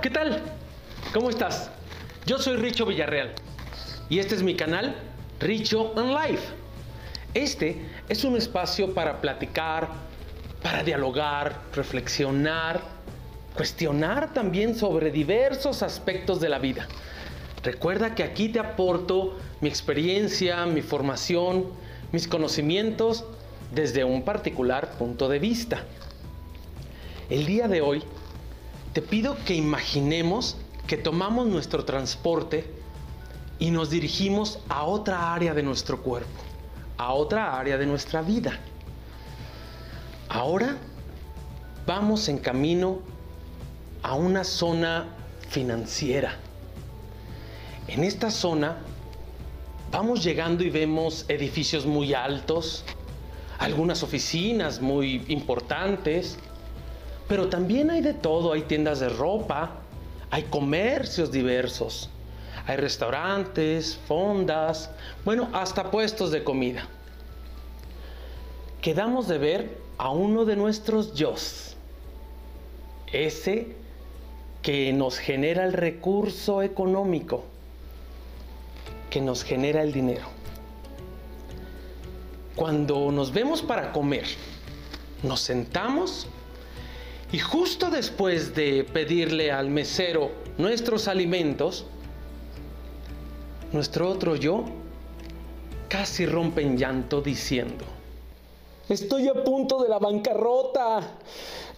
¿qué tal? ¿Cómo estás? Yo soy Richo Villarreal y este es mi canal Richo on Life. Este es un espacio para platicar, para dialogar, reflexionar, cuestionar también sobre diversos aspectos de la vida. Recuerda que aquí te aporto mi experiencia, mi formación, mis conocimientos desde un particular punto de vista. El día de hoy te pido que imaginemos que tomamos nuestro transporte y nos dirigimos a otra área de nuestro cuerpo, a otra área de nuestra vida. Ahora vamos en camino a una zona financiera. En esta zona vamos llegando y vemos edificios muy altos, algunas oficinas muy importantes, pero también hay de todo, hay tiendas de ropa, hay comercios diversos, hay restaurantes, fondas, bueno, hasta puestos de comida. Quedamos de ver a uno de nuestros yo, ese que nos genera el recurso económico, que nos genera el dinero. Cuando nos vemos para comer, nos sentamos y justo después de pedirle al mesero nuestros alimentos, nuestro otro yo casi rompe en llanto diciendo, Estoy a punto de la bancarrota.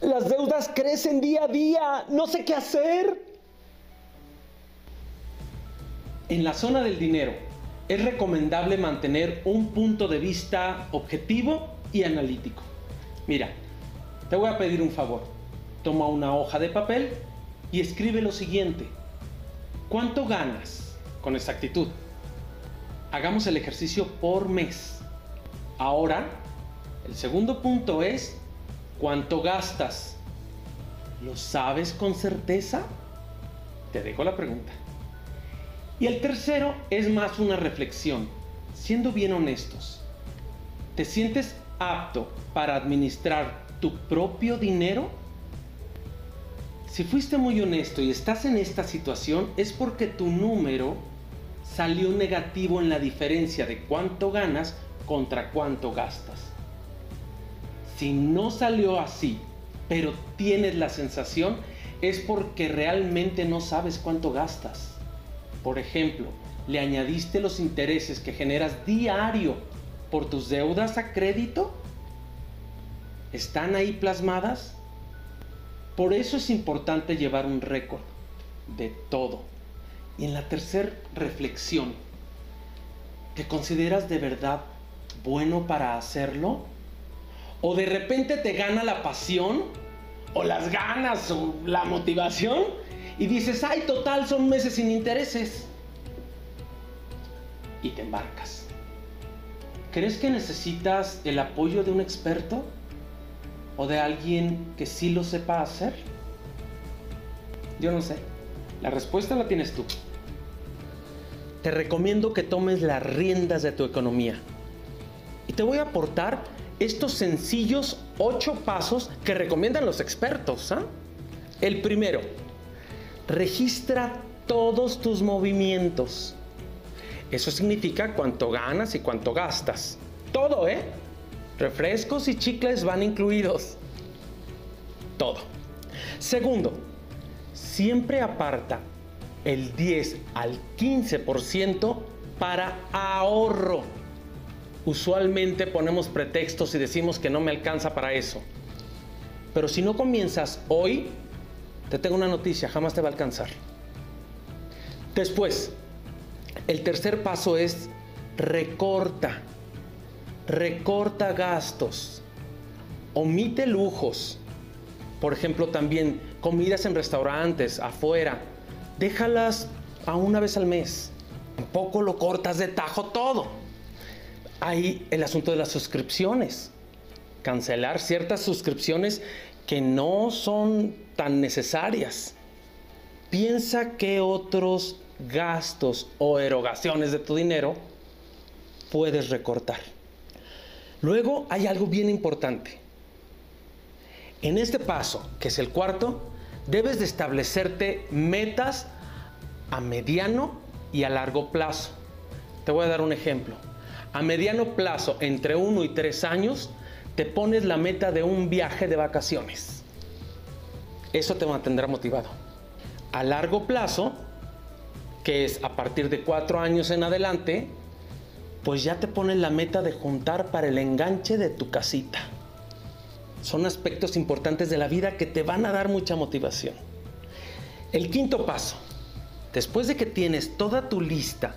Las deudas crecen día a día. No sé qué hacer. En la zona del dinero, es recomendable mantener un punto de vista objetivo y analítico. Mira, te voy a pedir un favor. Toma una hoja de papel y escribe lo siguiente. ¿Cuánto ganas? Con exactitud. Hagamos el ejercicio por mes. Ahora, el segundo punto es ¿cuánto gastas? ¿Lo sabes con certeza? Te dejo la pregunta. Y el tercero es más una reflexión, siendo bien honestos. ¿Te sientes apto para administrar tu propio dinero? Si fuiste muy honesto y estás en esta situación es porque tu número salió negativo en la diferencia de cuánto ganas contra cuánto gastas. Si no salió así, pero tienes la sensación, es porque realmente no sabes cuánto gastas. Por ejemplo, le añadiste los intereses que generas diario por tus deudas a crédito. ¿Están ahí plasmadas? Por eso es importante llevar un récord de todo. Y en la tercera reflexión, ¿te consideras de verdad bueno para hacerlo? ¿O de repente te gana la pasión? ¿O las ganas? ¿O la motivación? y dices, ay, total, son meses sin intereses. Y te embarcas. ¿Crees que necesitas el apoyo de un experto? ¿O de alguien que sí lo sepa hacer? Yo no sé. La respuesta la tienes tú. Te recomiendo que tomes las riendas de tu economía. Y te voy a aportar estos sencillos ocho pasos que recomiendan los expertos. ¿ah? El primero, registra todos tus movimientos. Eso significa cuánto ganas y cuánto gastas. Todo, ¿eh? Refrescos y chicles van incluidos. Todo. Segundo, siempre aparta el 10 al 15% para ahorro. Usualmente ponemos pretextos y decimos que no me alcanza para eso. Pero si no comienzas hoy, te tengo una noticia, jamás te va a alcanzar. Después, el tercer paso es recorta. Recorta gastos. Omite lujos. Por ejemplo, también comidas en restaurantes, afuera. Déjalas a una vez al mes. Tampoco lo cortas de tajo todo. Hay el asunto de las suscripciones. Cancelar ciertas suscripciones que no son tan necesarias. Piensa qué otros gastos o erogaciones de tu dinero puedes recortar. Luego hay algo bien importante. En este paso, que es el cuarto, debes de establecerte metas a mediano y a largo plazo. Te voy a dar un ejemplo. A mediano plazo, entre uno y tres años, te pones la meta de un viaje de vacaciones. Eso te mantendrá motivado. A largo plazo, que es a partir de cuatro años en adelante, pues ya te pones la meta de juntar para el enganche de tu casita. Son aspectos importantes de la vida que te van a dar mucha motivación. El quinto paso, después de que tienes toda tu lista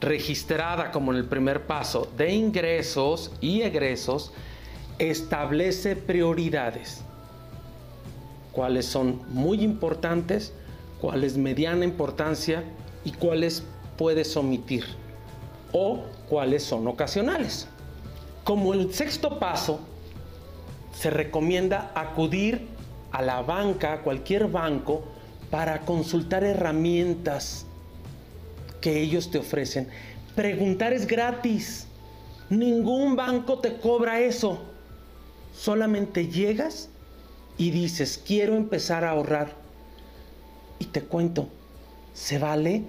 registrada como en el primer paso de ingresos y egresos, establece prioridades. Cuáles son muy importantes, cuáles mediana importancia y cuáles puedes omitir o cuáles son ocasionales. Como el sexto paso, se recomienda acudir a la banca, a cualquier banco, para consultar herramientas que ellos te ofrecen. Preguntar es gratis. Ningún banco te cobra eso. Solamente llegas y dices, quiero empezar a ahorrar. Y te cuento, se vale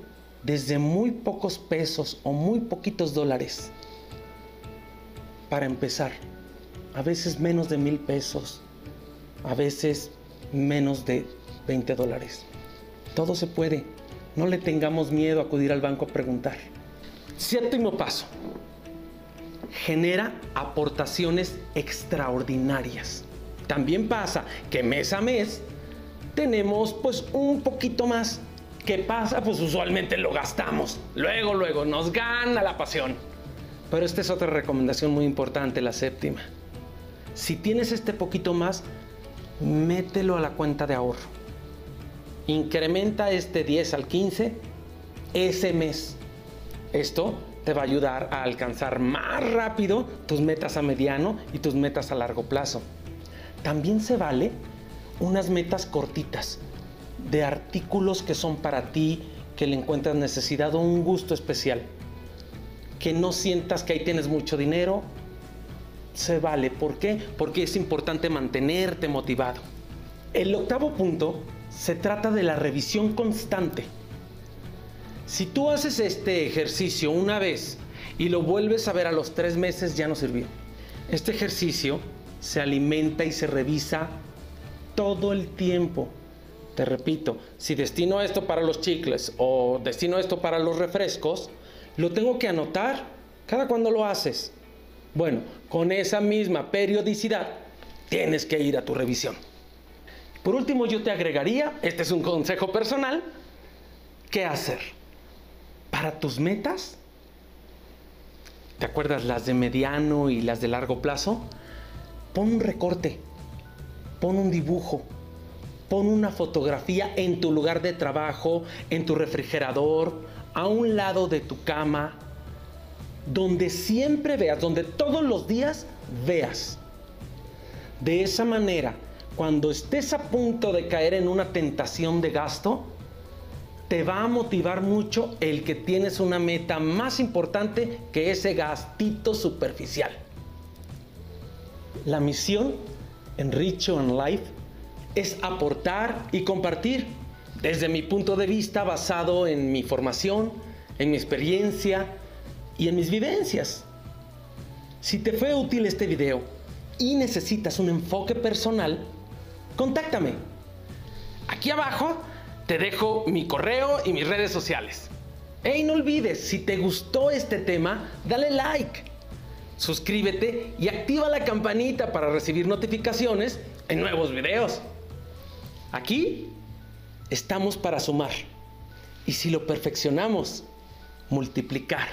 desde muy pocos pesos o muy poquitos dólares para empezar. A veces menos de mil pesos, a veces menos de 20 dólares. Todo se puede. No le tengamos miedo a acudir al banco a preguntar. Séptimo paso. Genera aportaciones extraordinarias. También pasa que mes a mes tenemos pues un poquito más. ¿Qué pasa? Pues usualmente lo gastamos. Luego, luego nos gana la pasión. Pero esta es otra recomendación muy importante, la séptima. Si tienes este poquito más, mételo a la cuenta de ahorro incrementa este 10 al 15 ese mes. Esto te va a ayudar a alcanzar más rápido tus metas a mediano y tus metas a largo plazo. También se vale unas metas cortitas de artículos que son para ti, que le encuentras necesidad o un gusto especial. Que no sientas que ahí tienes mucho dinero, se vale. ¿Por qué? Porque es importante mantenerte motivado. El octavo punto se trata de la revisión constante. Si tú haces este ejercicio una vez y lo vuelves a ver a los tres meses, ya no sirvió. Este ejercicio se alimenta y se revisa todo el tiempo. Te repito, si destino esto para los chicles o destino esto para los refrescos, lo tengo que anotar cada cuando lo haces. Bueno, con esa misma periodicidad tienes que ir a tu revisión. Por último, yo te agregaría, este es un consejo personal, ¿qué hacer? Para tus metas, ¿te acuerdas las de mediano y las de largo plazo? Pon un recorte, pon un dibujo, pon una fotografía en tu lugar de trabajo, en tu refrigerador, a un lado de tu cama, donde siempre veas, donde todos los días veas. De esa manera, cuando estés a punto de caer en una tentación de gasto, te va a motivar mucho el que tienes una meta más importante que ese gastito superficial. La misión en Richo and Life es aportar y compartir desde mi punto de vista basado en mi formación, en mi experiencia y en mis vivencias. Si te fue útil este video y necesitas un enfoque personal, contáctame. Aquí abajo te dejo mi correo y mis redes sociales. Y no olvides, si te gustó este tema, dale like, suscríbete y activa la campanita para recibir notificaciones en nuevos videos. Aquí estamos para sumar. Y si lo perfeccionamos, multiplicar.